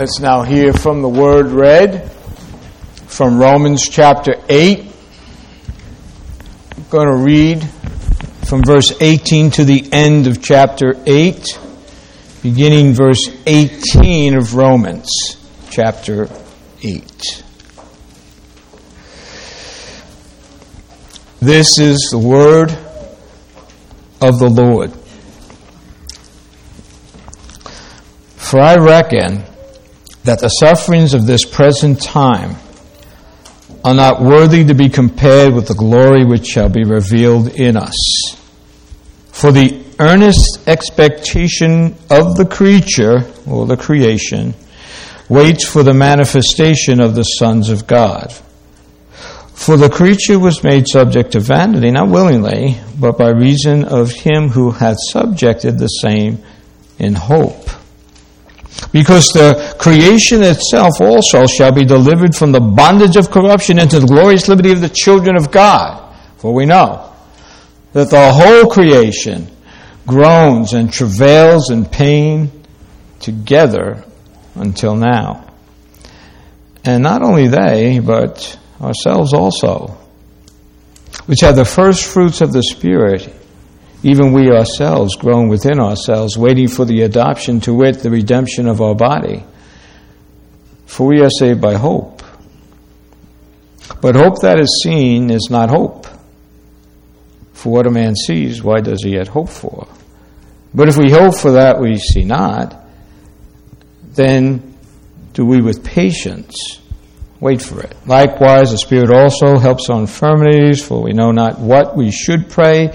Let's now hear from the word read from Romans chapter 8. I'm going to read from verse 18 to the end of chapter 8, beginning verse 18 of Romans chapter 8. This is the word of the Lord. For I reckon that the sufferings of this present time are not worthy to be compared with the glory which shall be revealed in us. For the earnest expectation of the creature, or the creation, waits for the manifestation of the sons of God. For the creature was made subject to vanity, not willingly, but by reason of him who hath subjected the same in hope. Because the creation itself also shall be delivered from the bondage of corruption into the glorious liberty of the children of God. For we know that the whole creation groans and travails in pain together until now. And not only they, but ourselves also, which have the first fruits of the Spirit, even we ourselves groan within ourselves, waiting for the adoption to wit, the redemption of our body. For we are saved by hope. But hope that is seen is not hope. For what a man sees, why does he yet hope for? But if we hope for that we see not, then do we with patience Wait for it. Likewise, the Spirit also helps our infirmities, for we know not what we should pray,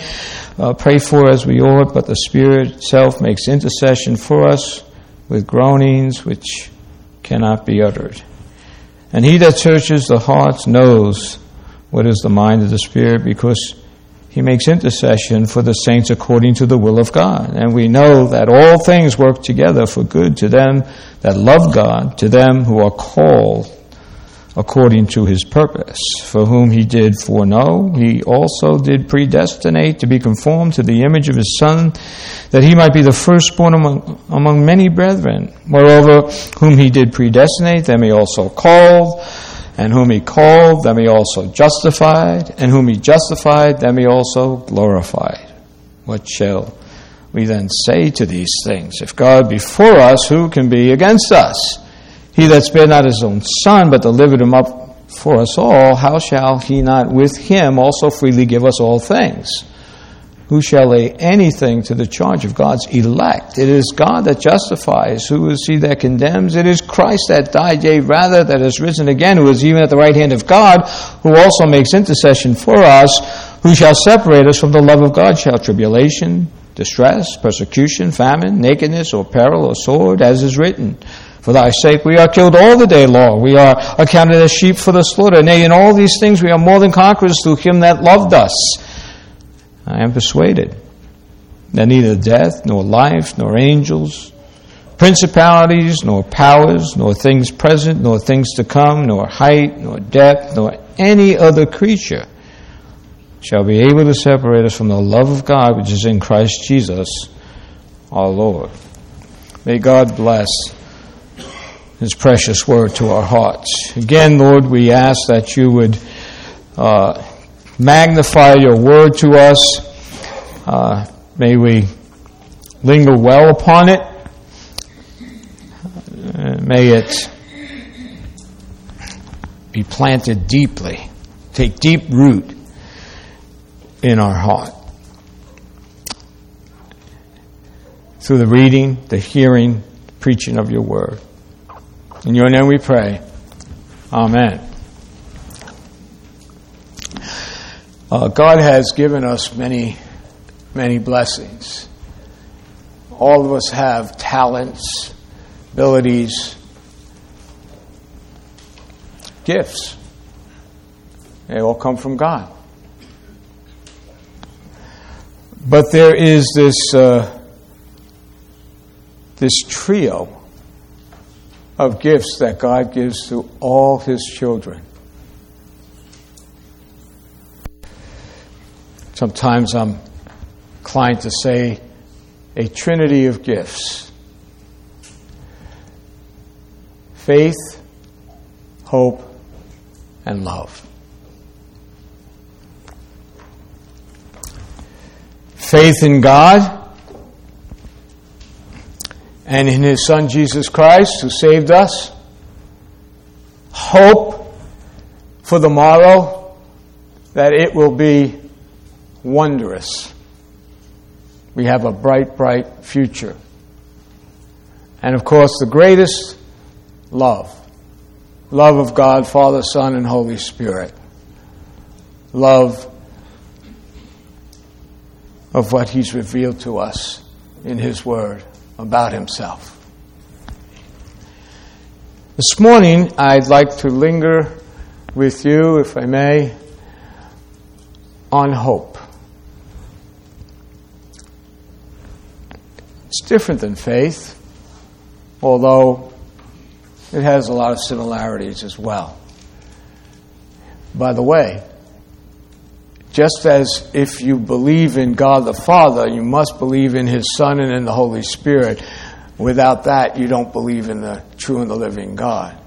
uh, pray for as we ought, but the Spirit itself makes intercession for us with groanings which cannot be uttered. And he that searches the hearts knows what is the mind of the Spirit, because he makes intercession for the saints according to the will of God. And we know that all things work together for good to them that love God, to them who are called according to his purpose. For whom he did foreknow, he also did predestinate to be conformed to the image of his Son, that he might be the firstborn among, among many brethren. Moreover, whom he did predestinate, them he also called, and whom he called, them he also justified, and whom he justified, them he also glorified. What shall we then say to these things? If God be for us, who can be against us? He that spared not his own son, but delivered him up for us all, how shall he not with him also freely give us all things? Who shall lay anything to the charge of God's elect? It is God that justifies. Who is he that condemns? It is Christ that died, yea, rather, that is risen again, who is even at the right hand of God, who also makes intercession for us. Who shall separate us from the love of God? Shall tribulation, distress, persecution, famine, nakedness, or peril, or sword, as is written? For thy sake we are killed all the day long. We are accounted as sheep for the slaughter. Nay, in all these things we are more than conquerors through him that loved us. I am persuaded that neither death, nor life, nor angels, principalities, nor powers, nor things present, nor things to come, nor height, nor depth, nor any other creature shall be able to separate us from the love of God which is in Christ Jesus our Lord. May God bless his precious word to our hearts. Again, Lord, we ask that you would uh, magnify your word to us. Uh, may we linger well upon it. Uh, may it be planted deeply, take deep root in our heart. Through the reading, the hearing, preaching of your word. In your name we pray. Amen. Uh, God has given us many, many blessings. All of us have talents, abilities, gifts. They all come from God. But there is this, uh, this trio of gifts that God gives to all His children. Sometimes I'm inclined to say a trinity of gifts. faith, hope, and love. Faith in God and in His Son Jesus Christ, who saved us. Hope for the morrow that it will be wondrous. We have a bright, bright future. And of course, the greatest love love of God, Father, Son, and Holy Spirit. Love of what He's revealed to us in His Word about Himself. This morning, I'd like to linger with you, if I may, on hope. It's different than faith, although it has a lot of similarities as well. By the way, just as if you believe in God the Father, you must believe in His Son and in the Holy Spirit. Without that, you don't believe in the true and the living God.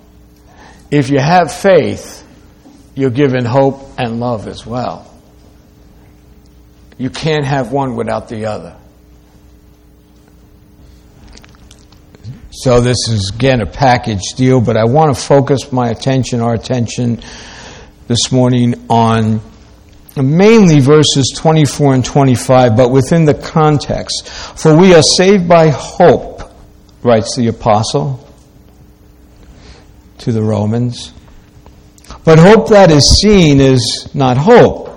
If you have faith, you're given hope and love as well. You can't have one without the other. So, this is again a package deal, but I want to focus my attention, our attention this morning on mainly verses 24 and 25, but within the context. For we are saved by hope, writes the apostle to the Romans. But hope that is seen is not hope.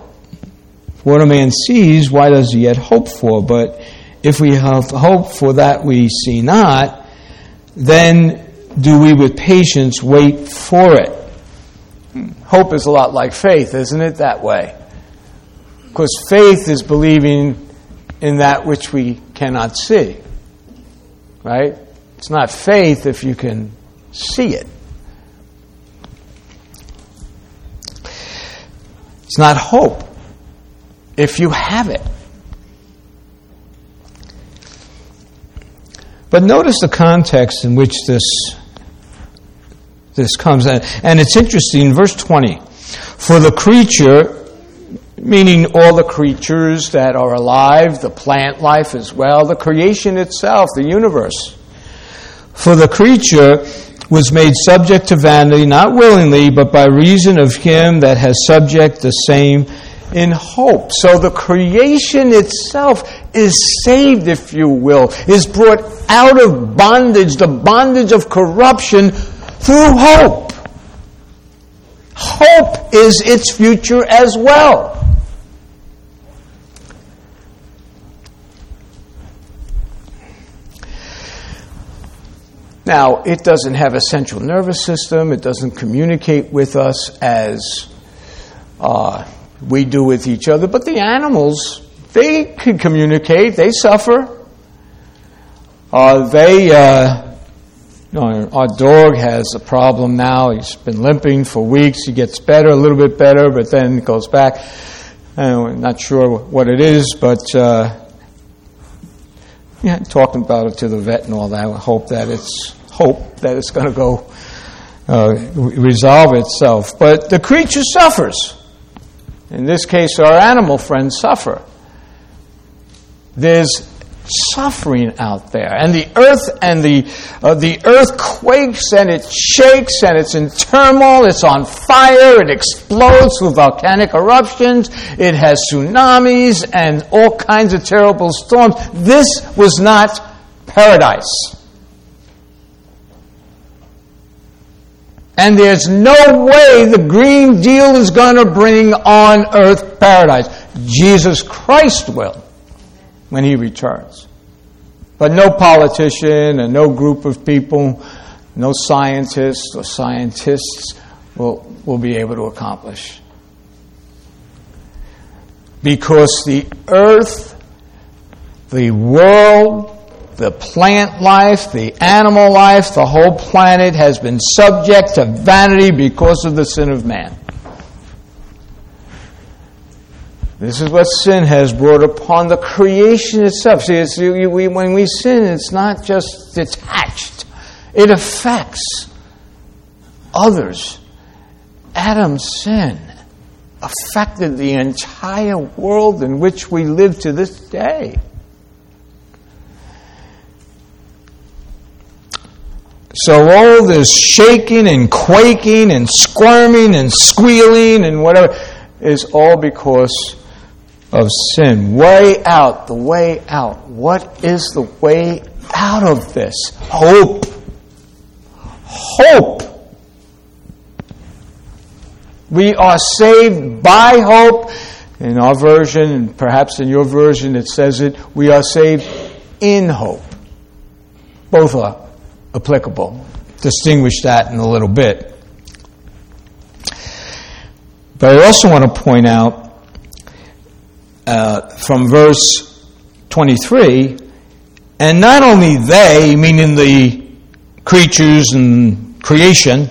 What a man sees, why does he yet hope for? But if we have hope for that we see not, then do we with patience wait for it. Hope is a lot like faith, isn't it? That way. Because faith is believing in that which we cannot see. Right? It's not faith if you can see it. It's not hope if you have it. But notice the context in which this, this comes. And it's interesting, verse 20. For the creature meaning all the creatures that are alive, the plant life as well, the creation itself, the universe. For the creature was made subject to vanity, not willingly, but by reason of him that has subject the same in hope. So the creation itself is saved, if you will, is brought out of bondage, the bondage of corruption, through hope. Hope is its future as well. Now, it doesn't have a central nervous system, it doesn't communicate with us as uh, we do with each other, but the animals, they can communicate, they suffer. Uh, they, uh, you know, our dog has a problem now. He's been limping for weeks. He gets better, a little bit better, but then goes back. I'm not sure what it is, but uh, yeah, talking about it to the vet and all that. I hope that it's hope that it's going to go uh, resolve itself. But the creature suffers. In this case, our animal friends suffer. There's suffering out there, and the earth and the uh, the earth quakes and it shakes and it's in turmoil. It's on fire. It explodes through volcanic eruptions. It has tsunamis and all kinds of terrible storms. This was not paradise. And there's no way the Green Deal is going to bring on earth paradise. Jesus Christ will when he returns. But no politician and no group of people, no scientists or scientists will, will be able to accomplish. Because the earth, the world, the plant life, the animal life, the whole planet has been subject to vanity because of the sin of man. This is what sin has brought upon the creation itself. See, it's, we, when we sin, it's not just detached, it affects others. Adam's sin affected the entire world in which we live to this day. So all this shaking and quaking and squirming and squealing and whatever is all because of sin. Way out, the way out. What is the way out of this? Hope. Hope. We are saved by hope. In our version, and perhaps in your version, it says it, we are saved in hope. Both are applicable. Distinguish that in a little bit. But I also want to point out uh, from verse 23 and not only they, meaning the creatures and creation,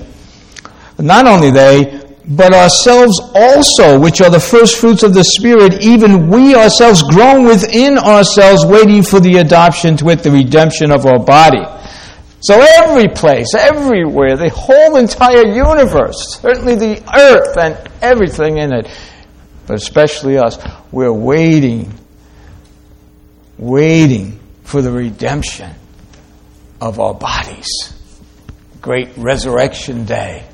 not only they, but ourselves also, which are the first fruits of the Spirit, even we ourselves groan within ourselves, waiting for the adoption to it, the redemption of our body. So every place, everywhere, the whole entire universe, certainly the earth and everything in it, but especially us, we're waiting, waiting for the redemption of our bodies. Great resurrection day.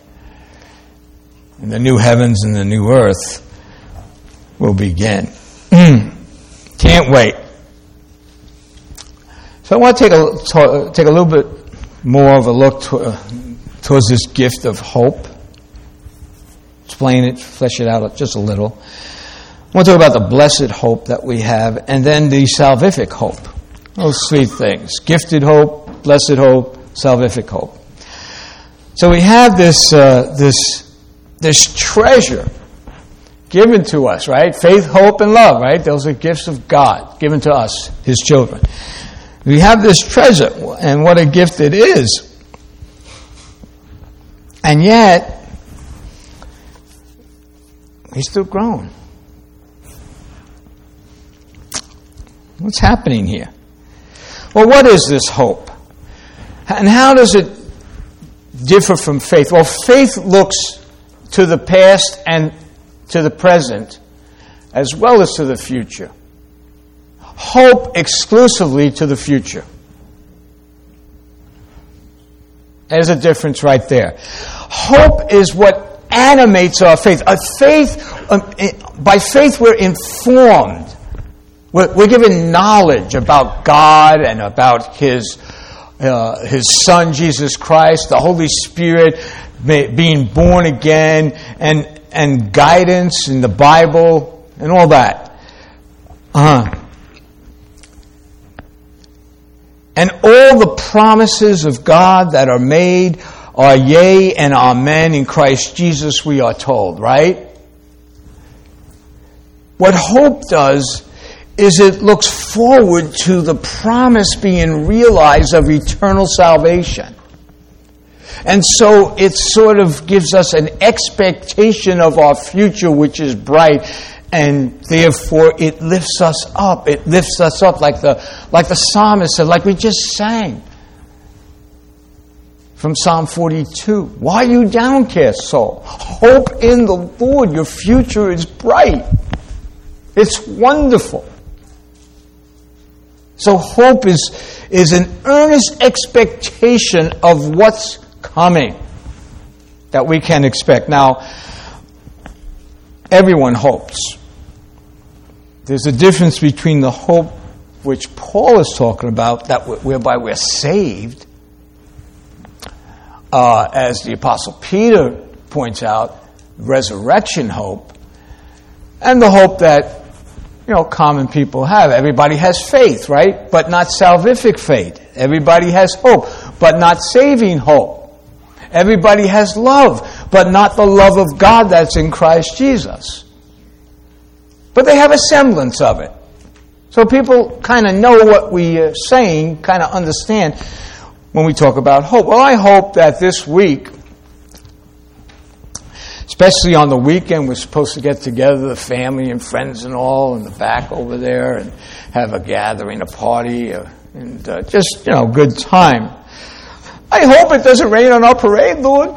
And the new heavens and the new earth will begin. Can't wait. So I want to take a, take a little bit more of a look to, uh, towards this gift of hope. Explain it, flesh it out just a little. I want to talk about the blessed hope that we have, and then the salvific hope. Those three things gifted hope, blessed hope, salvific hope. So we have this, uh, this, this treasure given to us, right? Faith, hope, and love, right? Those are gifts of God given to us, His children. We have this treasure, and what a gift it is. And yet, he's still growing. What's happening here? Well, what is this hope? And how does it differ from faith? Well, faith looks to the past and to the present, as well as to the future hope exclusively to the future. There's a difference right there. Hope is what animates our faith. A faith, um, by faith, we're informed. We're, we're, given knowledge about God and about His, uh, His Son, Jesus Christ, the Holy Spirit, being born again, and, and guidance in the Bible, and all that. Uh-huh. And all the promises of God that are made are yea and amen in Christ Jesus, we are told, right? What hope does is it looks forward to the promise being realized of eternal salvation. And so it sort of gives us an expectation of our future, which is bright and therefore it lifts us up. It lifts us up like the, like the psalmist said, like we just sang from Psalm 42. Why are you downcast, soul? Hope in the Lord. Your future is bright. It's wonderful. So hope is, is an earnest expectation of what's coming that we can expect. Now, everyone hopes. There's a difference between the hope which Paul is talking about, that whereby we're saved, uh, as the Apostle Peter points out, resurrection hope, and the hope that you know common people have. Everybody has faith, right? But not salvific faith. Everybody has hope, but not saving hope. Everybody has love, but not the love of God that's in Christ Jesus but they have a semblance of it. So people kind of know what we are saying, kind of understand when we talk about hope. Well, I hope that this week, especially on the weekend, we're supposed to get together, the family and friends and all, in the back over there, and have a gathering, a party, uh, and uh, just, you know, good time. I hope it doesn't rain on our parade, Lord.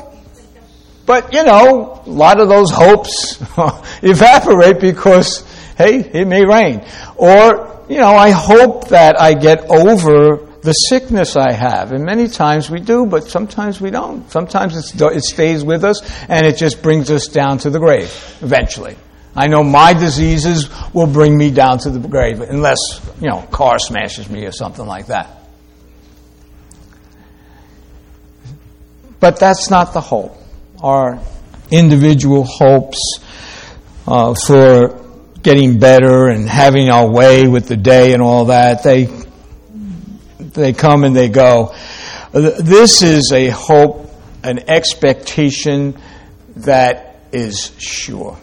But, you know, a lot of those hopes evaporate because, hey, it may rain. Or, you know, I hope that I get over the sickness I have. And many times we do, but sometimes we don't. Sometimes it stays with us and it just brings us down to the grave eventually. I know my diseases will bring me down to the grave unless, you know, car smashes me or something like that. But that's not the hope. Our individual hopes uh, for getting better and having our way with the day and all that, they, they come and they go. This is a hope, an expectation that is sure.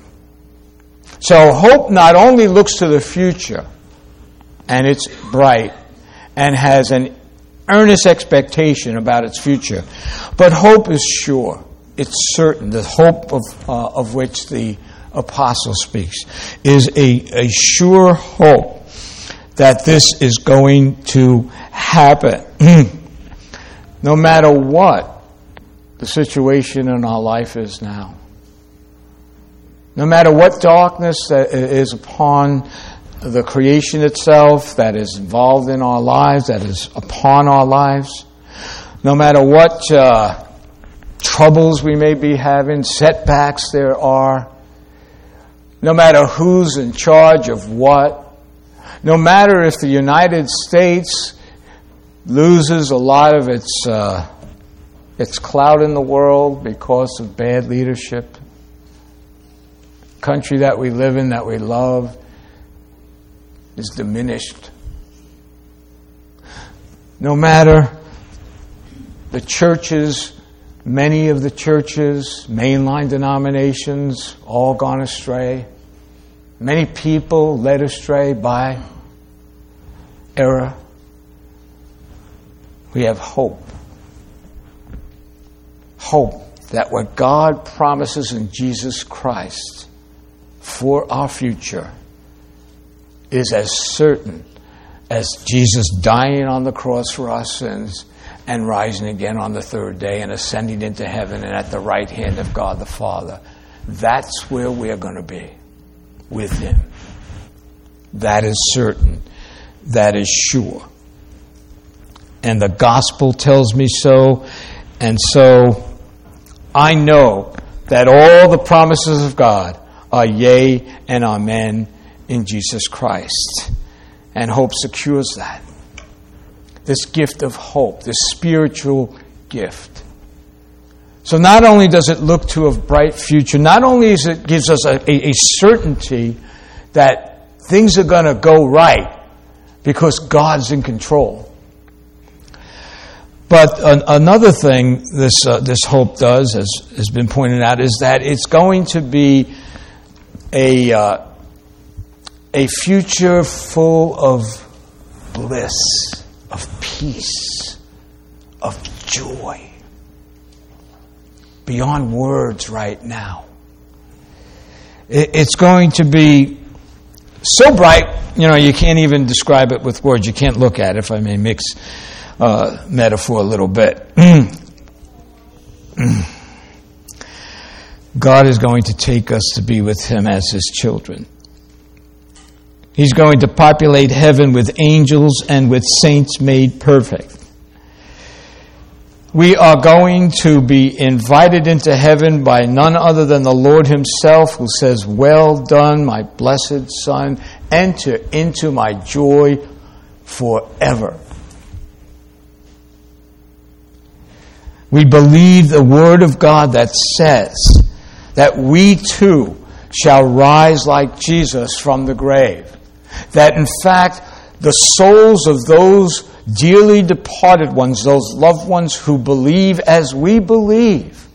So hope not only looks to the future, and it's bright, and has an earnest expectation about its future, but hope is sure. It's certain. The hope of, uh, of which the apostle speaks is a, a sure hope that this is going to happen. no matter what the situation in our life is now. No matter what darkness that is upon the creation itself, that is involved in our lives, that is upon our lives, no matter what uh, troubles we may be having, setbacks there are, no matter who's in charge of what, no matter if the United States loses a lot of its, uh, its clout in the world because of bad leadership, country that we live in, that we love, is diminished. No matter the churches, many of the churches, mainline denominations, all gone astray. Many people led astray by error. We have hope. Hope that what God promises in Jesus Christ for our future is as certain as Jesus dying on the cross for our sins and rising again on the third day and ascending into heaven and at the right hand of God the Father. That's where we're going to be with Him. That is certain. That is sure. And the gospel tells me so. And so I know that all the promises of God are yea and amen in Jesus Christ. And hope secures that. This gift of hope, this spiritual gift. So not only does it look to a bright future, not only is it gives us a, a, a certainty that things are going to go right because God's in control. But an, another thing this, uh, this hope does, as has been pointed out, is that it's going to be a, uh, a future full of bliss, of peace, of joy, beyond words right now. It's going to be so bright, you know, you can't even describe it with words. You can't look at it, if I may mix uh, metaphor a little bit. God is going to take us to be with Him as His children. He's going to populate heaven with angels and with saints made perfect. We are going to be invited into heaven by none other than the Lord Himself, who says, Well done, my blessed Son, enter into my joy forever. We believe the Word of God that says, that we too shall rise like Jesus from the grave. That in fact, the souls of those dearly departed ones, those loved ones who believe as we believe,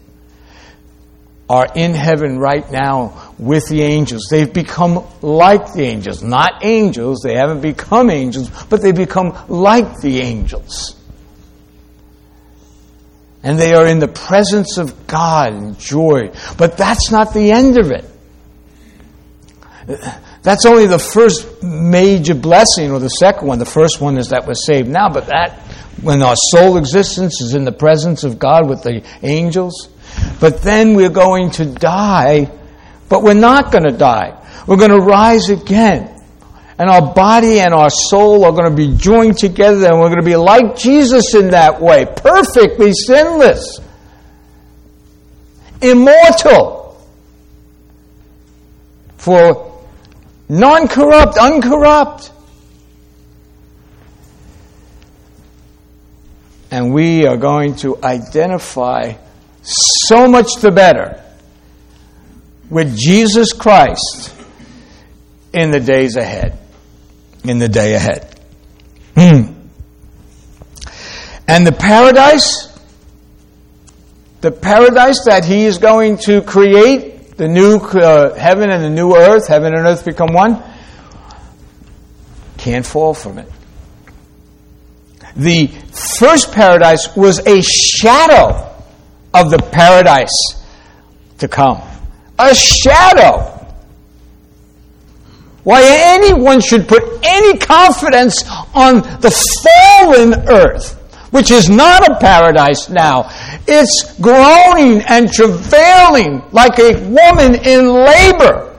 are in heaven right now with the angels. They've become like the angels. Not angels, they haven't become angels, but they become like the angels and they are in the presence of God in joy. But that's not the end of it. That's only the first major blessing, or the second one. The first one is that we're saved now, but that, when our soul existence is in the presence of God with the angels, But then we're going to die, but we're not going to die. We're going to rise again. And our body and our soul are going to be joined together, and we're going to be like Jesus in that way perfectly sinless, immortal. For non corrupt, uncorrupt. And we are going to identify so much the better with Jesus Christ in the days ahead. In the day ahead. Hmm. And the paradise, the paradise that he is going to create, the new uh, heaven and the new earth, heaven and earth become one, can't fall from it. The first paradise was a shadow of the paradise to come. A shadow. Why anyone should put any confidence on the fallen earth, which is not a paradise now. It's groaning and travailing like a woman in labor.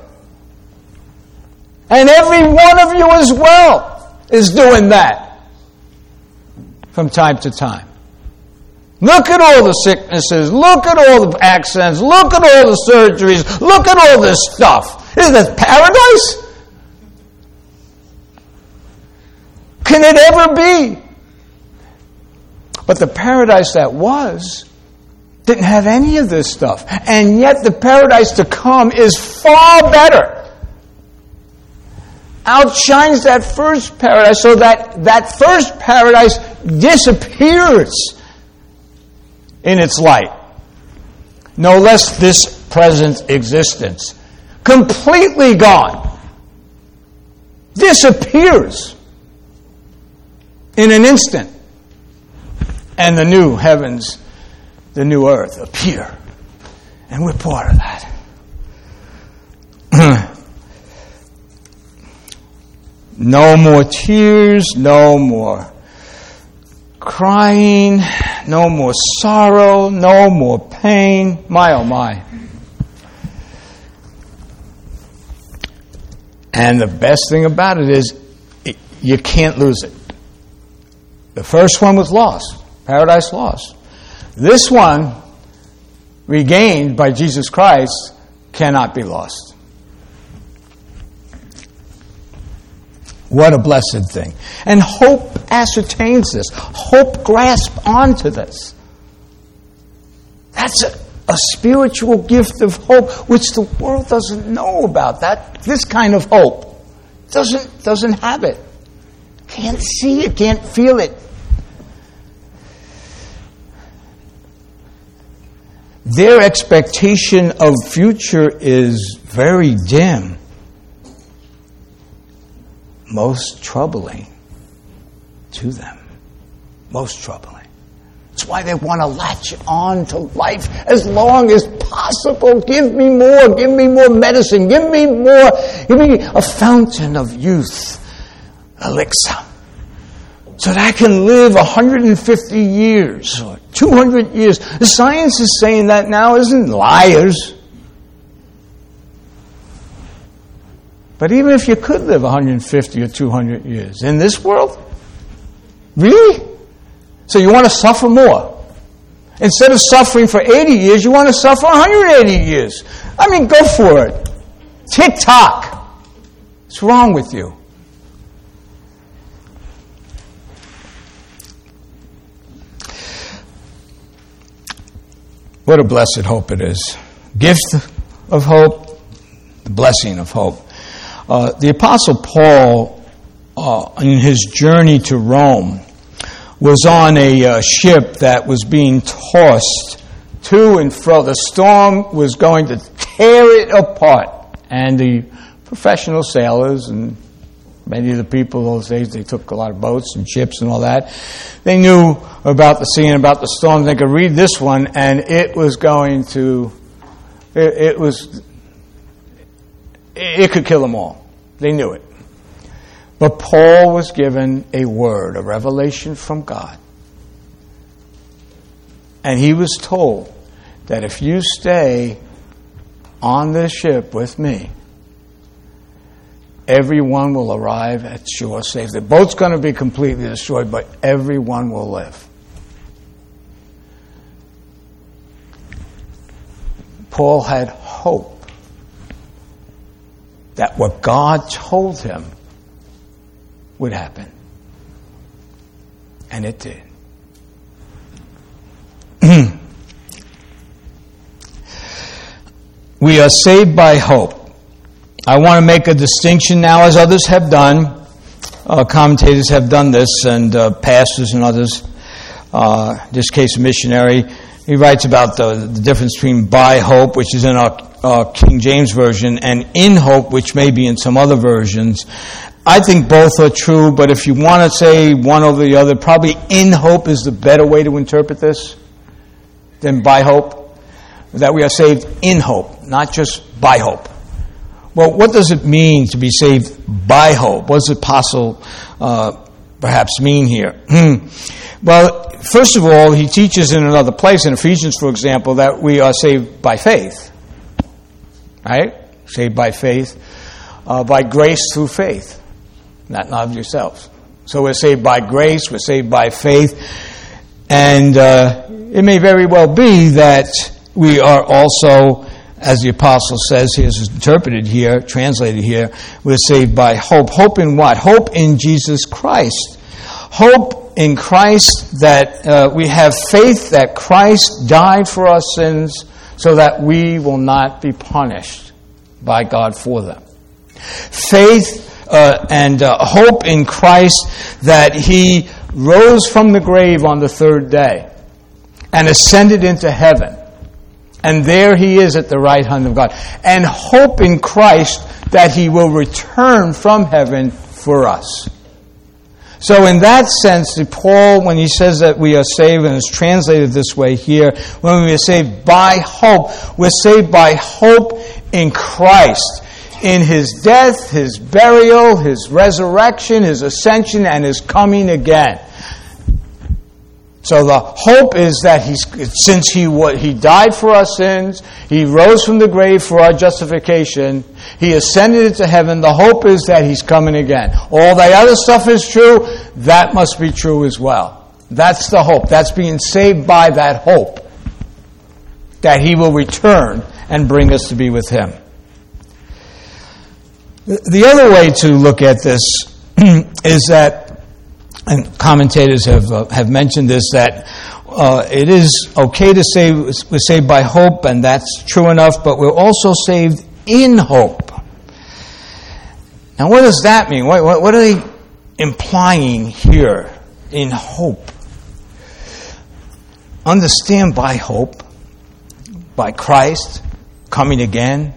And every one of you as well is doing that from time to time. Look at all the sicknesses. Look at all the accidents. Look at all the surgeries. Look at all this stuff. Isn't that paradise? Can it ever be? But the paradise that was didn't have any of this stuff. And yet the paradise to come is far better. Outshines that first paradise so that that first paradise disappears in its light. No less this present existence. Completely gone. Disappears in an instant. And the new heavens, the new earth appear. And we're part of that. no more tears, no more crying, no more sorrow, no more pain. My oh my. And the best thing about it is it, you can't lose it. The first one was lost, paradise lost. This one, regained by Jesus Christ, cannot be lost. What a blessed thing. And hope ascertains this. Hope grasps onto this. That's a, a, spiritual gift of hope which the world doesn't know about. That this kind of hope doesn't doesn't have it. Can't see it, can't feel it. Their expectation of future is very dim most troubling to them. Most troubling. That's why they want to latch on to life as long as possible. Give me more. Give me more medicine. Give me more. Give me a fountain of youth, elixir, so that I can live 150 years or 200 years. The science is saying that now, isn't liars? But even if you could live 150 or 200 years in this world, really? So you want to suffer more? Instead of suffering for 80 years, you want to suffer 180 years. I mean, go for it. Tick tock. What's wrong with you? What a blessed hope it is. Gift of hope, the blessing of hope. Uh, the Apostle Paul, uh, in his journey to Rome, was on a uh, ship that was being tossed to and fro. The storm was going to tear it apart. And the professional sailors and many of the people those days, they took a lot of boats and ships and all that. They knew about the sea and about the storm. They could read this one, and it was going to, it, it was it could kill them all. They knew it. But Paul was given a word, a revelation from God. And he was told that if you stay on this ship with me, everyone will arrive at shore safe. The boat's going to be completely destroyed, but everyone will live. Paul had hope that what God told him would happen. And it did. we are saved by hope. I want to make a distinction now, as others have done. Uh, commentators have done this, and uh, pastors and others. Uh, this case, a missionary, he writes about the, the, difference between by hope, which is in our, our King James version, and in hope, which may be in some other versions. I think both are true, but if you want to say one over the other, probably in hope is the better way to interpret this than by hope. That we are saved in hope, not just by hope. Well, what does it mean to be saved by hope? What does the apostle uh, perhaps mean here? Hmm. well, first of all, he teaches in another place, in Ephesians, for example, that we are saved by faith. Right? Saved by faith, uh, by grace through faith not, of yourselves. So we're saved by grace, we're saved by faith, and uh, it may very well be that we are also, as the apostle says, he is interpreted here, translated here, we're saved by hope. Hope in what? Hope in Jesus Christ. Hope in Christ that uh, we have faith that Christ died for our sins so that we will not be punished by God for them. Faith uh, and uh, hope in Christ that he rose from the grave on the third day and ascended into heaven. And there he is at the right hand of God. And hope in Christ that he will return from heaven for us. So, in that sense, Paul, when he says that we are saved, and it's translated this way here, when we are saved by hope, we're saved by hope in Christ in his death, his burial, his resurrection, his ascension, and his coming again. So the hope is that he's, since he, he died for our sins, he rose from the grave for our justification, he ascended into heaven, the hope is that he's coming again. All that other stuff is true, that must be true as well. That's the hope. That's being saved by that hope. That he will return and bring us to be with him. The other way to look at this is that, and commentators have, uh, have mentioned this, that uh, it is okay to say we're saved by hope, and that's true enough, but we're also saved in hope. Now, what does that mean? What, what, what are they implying here in hope? Understand by hope, by Christ coming again.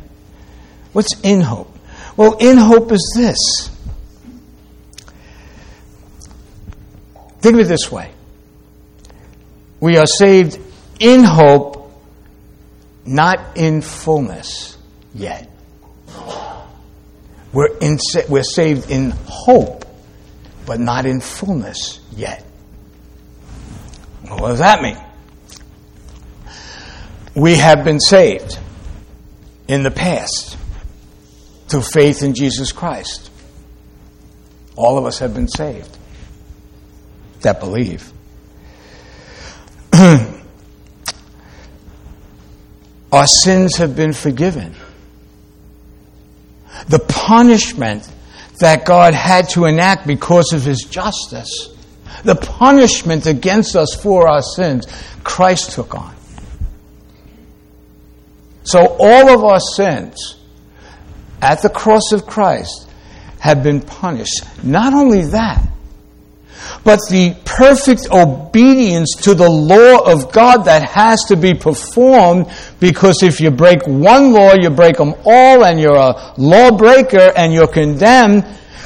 What's in hope? Well, in hope is this. Think of it this way we are saved in hope, not in fullness yet. We're, in, we're saved in hope, but not in fullness yet. What does that mean? We have been saved in the past through faith in Jesus Christ. All of us have been saved that believe. Our sins have been forgiven. The punishment that God had to enact because of his justice, the punishment against us for our sins, Christ took on. So all of our sins at the cross of Christ have been punished. Not only that, but the perfect obedience to the law of God that has to be performed because if you break one law, you break them all and you're a lawbreaker and you're condemned.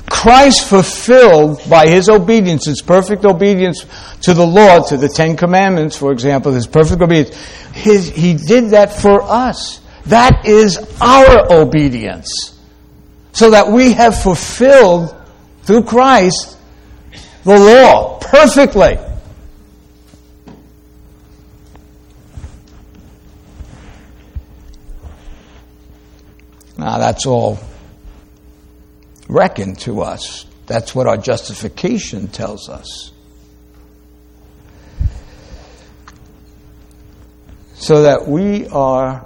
Christ fulfilled by his obedience, his perfect obedience to the law, to the Ten Commandments, for example, his perfect obedience. His, he did that for us. That is our obedience. So that we have fulfilled through Christ the law perfectly. Now that's all reckoned to us. That's what our justification tells us. So that we are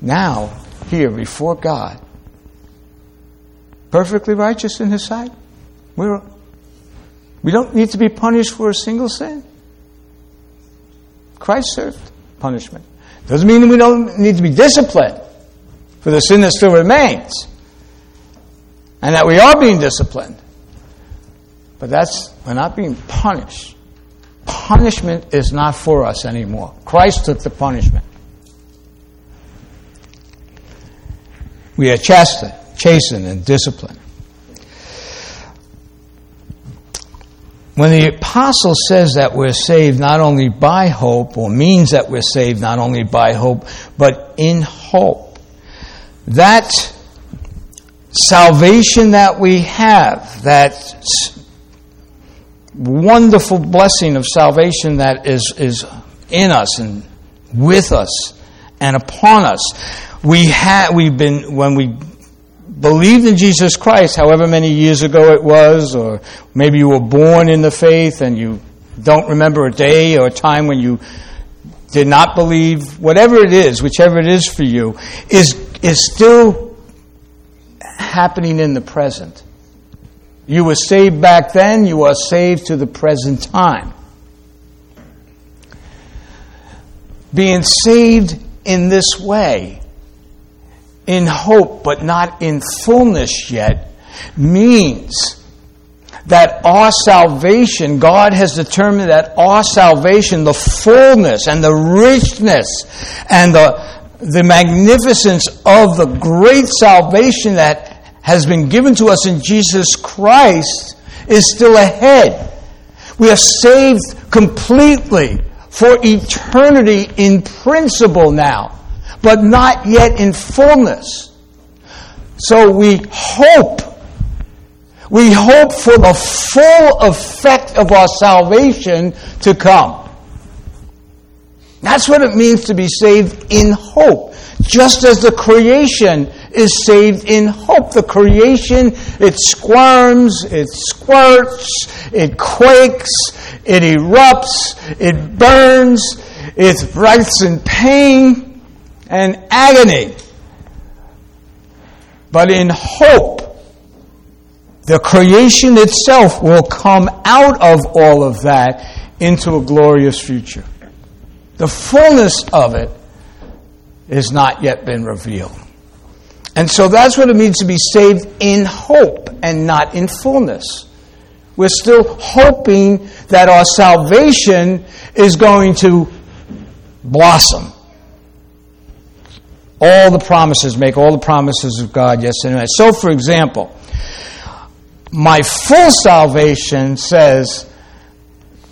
now here before God, perfectly righteous in His sight. We're, we don't need to be punished for a single sin. Christ served punishment. Doesn't mean we don't need to be disciplined for the sin that still remains and that we are being disciplined. But that's, we're not being punished. Punishment is not for us anymore. Christ took the punishment. We are chastened, chastened and disciplined. When the apostle says that we're saved not only by hope, or means that we're saved not only by hope, but in hope, that salvation that we have, that wonderful blessing of salvation that is, is in us and with us and upon us. We have, we've been, when we believed in Jesus Christ, however many years ago it was, or maybe you were born in the faith and you don't remember a day or a time when you did not believe, whatever it is, whichever it is for you, is, is still happening in the present. You were saved back then, you are saved to the present time. Being saved in this way in hope but not in fullness yet means that our salvation, God has determined that our salvation, the fullness and the richness and the, the magnificence of the great salvation that has been given to us in Jesus Christ is still ahead. We are saved completely for eternity in principle now but not yet in fullness. So we hope. We hope for the full effect of our salvation to come. That's what it means to be saved in hope. Just as the creation is saved in hope. The creation, it squirms, it squirts, it quakes, it erupts, it burns, it writhes in pain and agony. But in hope, the creation itself will come out of all of that into a glorious future. The fullness of it has not yet been revealed. And so that's what it means to be saved in hope and not in fullness. We're still hoping that our salvation is going to blossom all the promises, make all the promises of God, yes and amen. So, for example, my full salvation says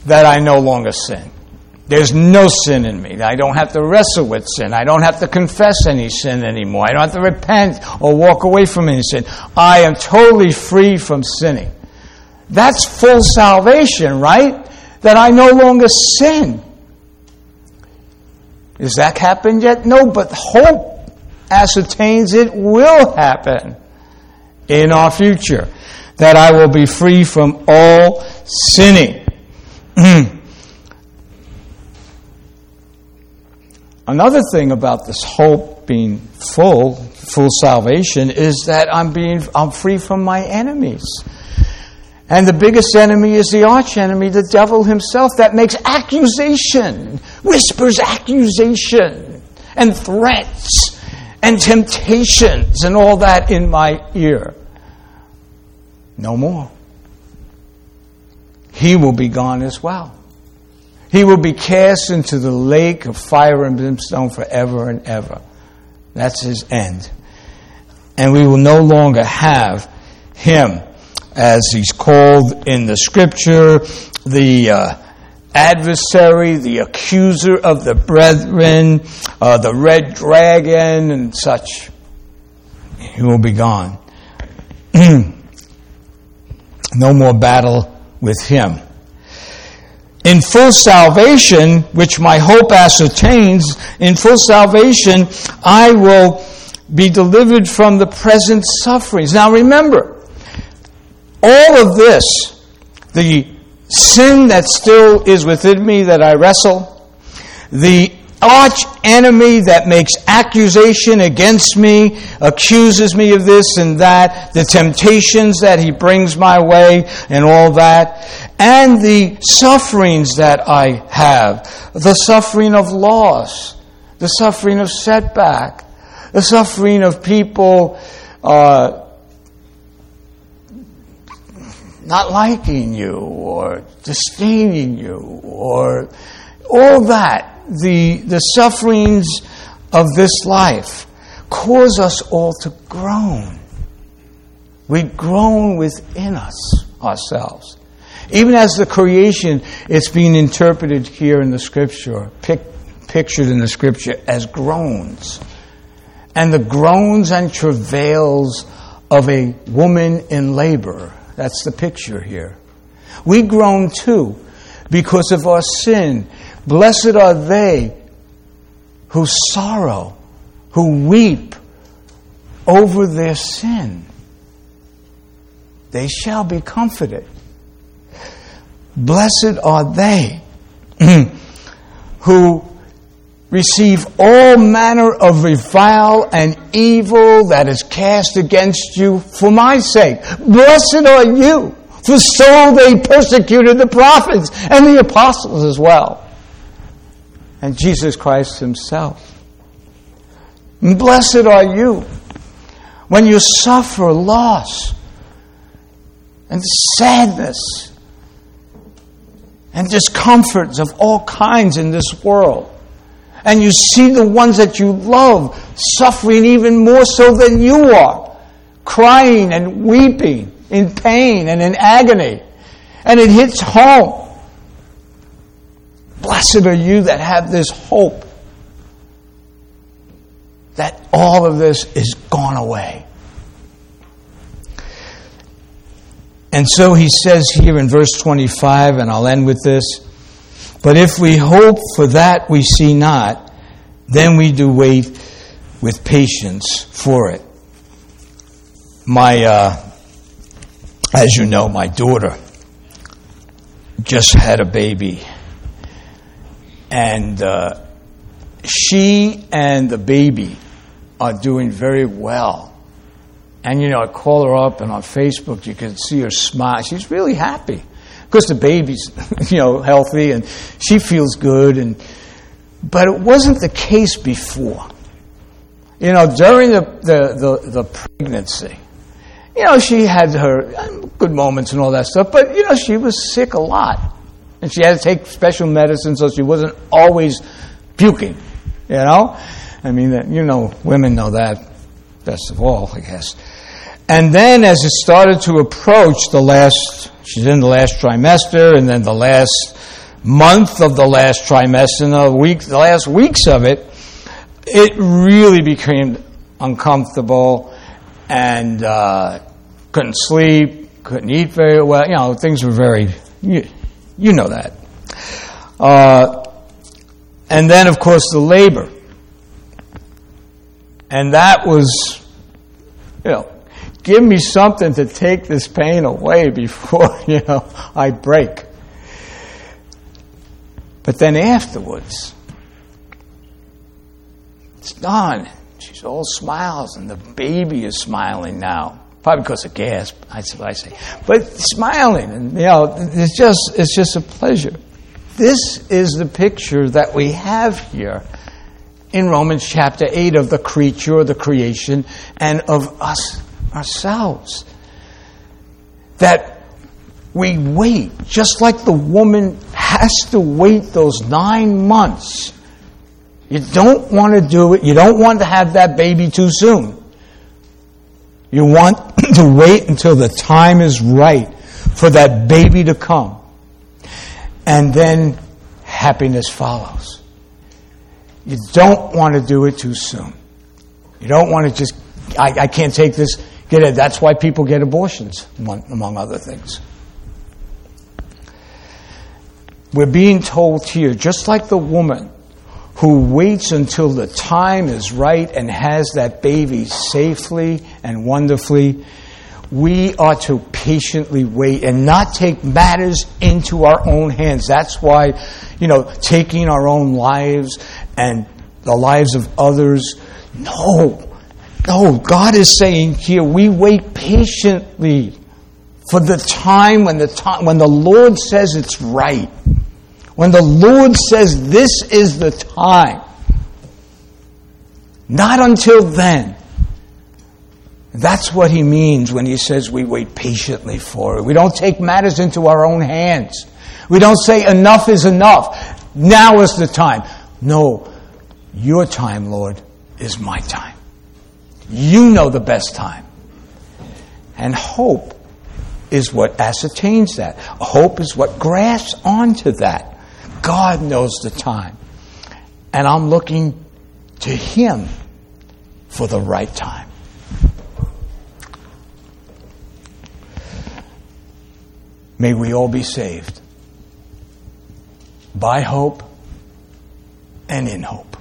that I no longer sin. There's no sin in me. I don't have to wrestle with sin. I don't have to confess any sin anymore. I don't have to repent or walk away from any sin. I am totally free from sinning. That's full salvation, right? That I no longer sin. Has that happened yet? No, but hope ascertains it will happen in our future. That I will be free from all sinning. Another thing about this hope being full, full salvation, is that I'm being I'm free from my enemies. And the biggest enemy is the arch enemy, the devil himself, that makes accusation, whispers accusation and threats and temptations and all that in my ear. No more. He will be gone as well. He will be cast into the lake of fire and brimstone forever and ever. That's his end. And we will no longer have him, as he's called in the scripture, the uh, adversary, the accuser of the brethren, uh, the red dragon, and such. He will be gone. no more battle with him. In full salvation, which my hope ascertains, in full salvation, I will be delivered from the present sufferings. Now remember, all of this, the sin that still is within me that I wrestle, the arch enemy that makes accusation against me, accuses me of this and that, the temptations that he brings my way and all that, and the sufferings that I have, the suffering of loss, the suffering of setback, the suffering of people uh, not liking you or disdaining you or all that the, the sufferings of this life cause us all to groan. We groan within us ourselves. Even as the creation, it's being interpreted here in the scripture, pic- pictured in the scripture as groans. And the groans and travails of a woman in labor. That's the picture here. We groan too because of our sin Blessed are they who sorrow, who weep over their sin. They shall be comforted. Blessed are they who receive all manner of revile and evil that is cast against you for my sake. Blessed are you, for so they persecuted the prophets and the apostles as well and Jesus Christ Himself. blessed are you when you suffer loss and sadness and discomforts of all kinds in this world. And you see the ones that you love suffering even more so than you are, crying and weeping in pain and in agony. And it hits home. Blessed are you that have this hope that all of this is gone away. And so he says here in verse 25, and I'll end with this But if we hope for that we see not, then we do wait with patience for it. My, uh, as you know, my daughter just had a baby and uh, she and the baby are doing very well. And you know, I call her up, and on Facebook you can see her smile. She's really happy because the baby's you know healthy and she feels good. And but it wasn't the case before. You know, during the the, the, the pregnancy, you know, she had her um, good moments and all that stuff, but you know, she was sick a lot. And she had to take special medicine so she wasn't always puking, you know? I mean, that you know, women know that best of all, I guess. And then as it started to approach the last, she's in the last trimester, and then the last month of the last trimester, and the, week, the last weeks of it, it really became uncomfortable and uh, couldn't sleep, couldn't eat very well. You know, things were very, you know that. Uh, and then, of course, the labor. And that was, you know, give me something to take this pain away before, you know, I break. But then afterwards, it's done. She's all smiles, and the baby is smiling now. Probably because of gas, I say. But smiling, and you know, it's just it's just a pleasure. This is the picture that we have here in Romans chapter 8 of the creature, the creation, and of us ourselves. That we wait, just like the woman has to wait those nine months. You don't want to do it, you don't want to have that baby too soon. You want to wait until the time is right for that baby to come. And then happiness follows. You don't want to do it too soon. You don't want to just, I, I can't take this, get it. That's why people get abortions, among, other things. We're being told here, just like the woman who waits until the time is right and has that baby safely and wonderfully. We are to patiently wait and not take matters into our own hands. That's why, you know, taking our own lives and the lives of others. No. No, God is saying here, we wait patiently for the time when the time when the Lord says it's right. When the Lord says this is the time, not until then. That's what he means when he says we wait patiently for it. We don't take matters into our own hands. We don't say enough is enough. Now is the time. No, your time, Lord, is my time. You know the best time. And hope is what ascertains that. Hope is what grasps onto that. God knows the time. And I'm looking to Him for the right time. May we all be saved by hope and in hope.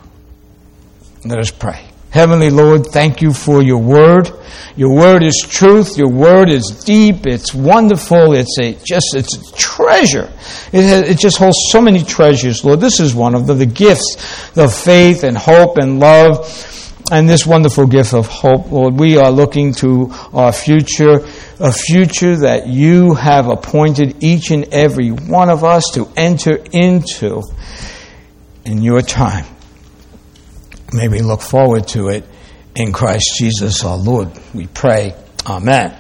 Let us pray. Heavenly Lord, thank you for your word. Your word is truth. Your word is deep. It's wonderful. It's a just it's a treasure. It, has, it just holds so many treasures, Lord. This is one of them. The gifts of faith and hope and love. And this wonderful gift of hope, Lord, we are looking to our future, a future that you have appointed each and every one of us to enter into in your time. May we look forward to it in Christ Jesus our Lord. We pray. Amen.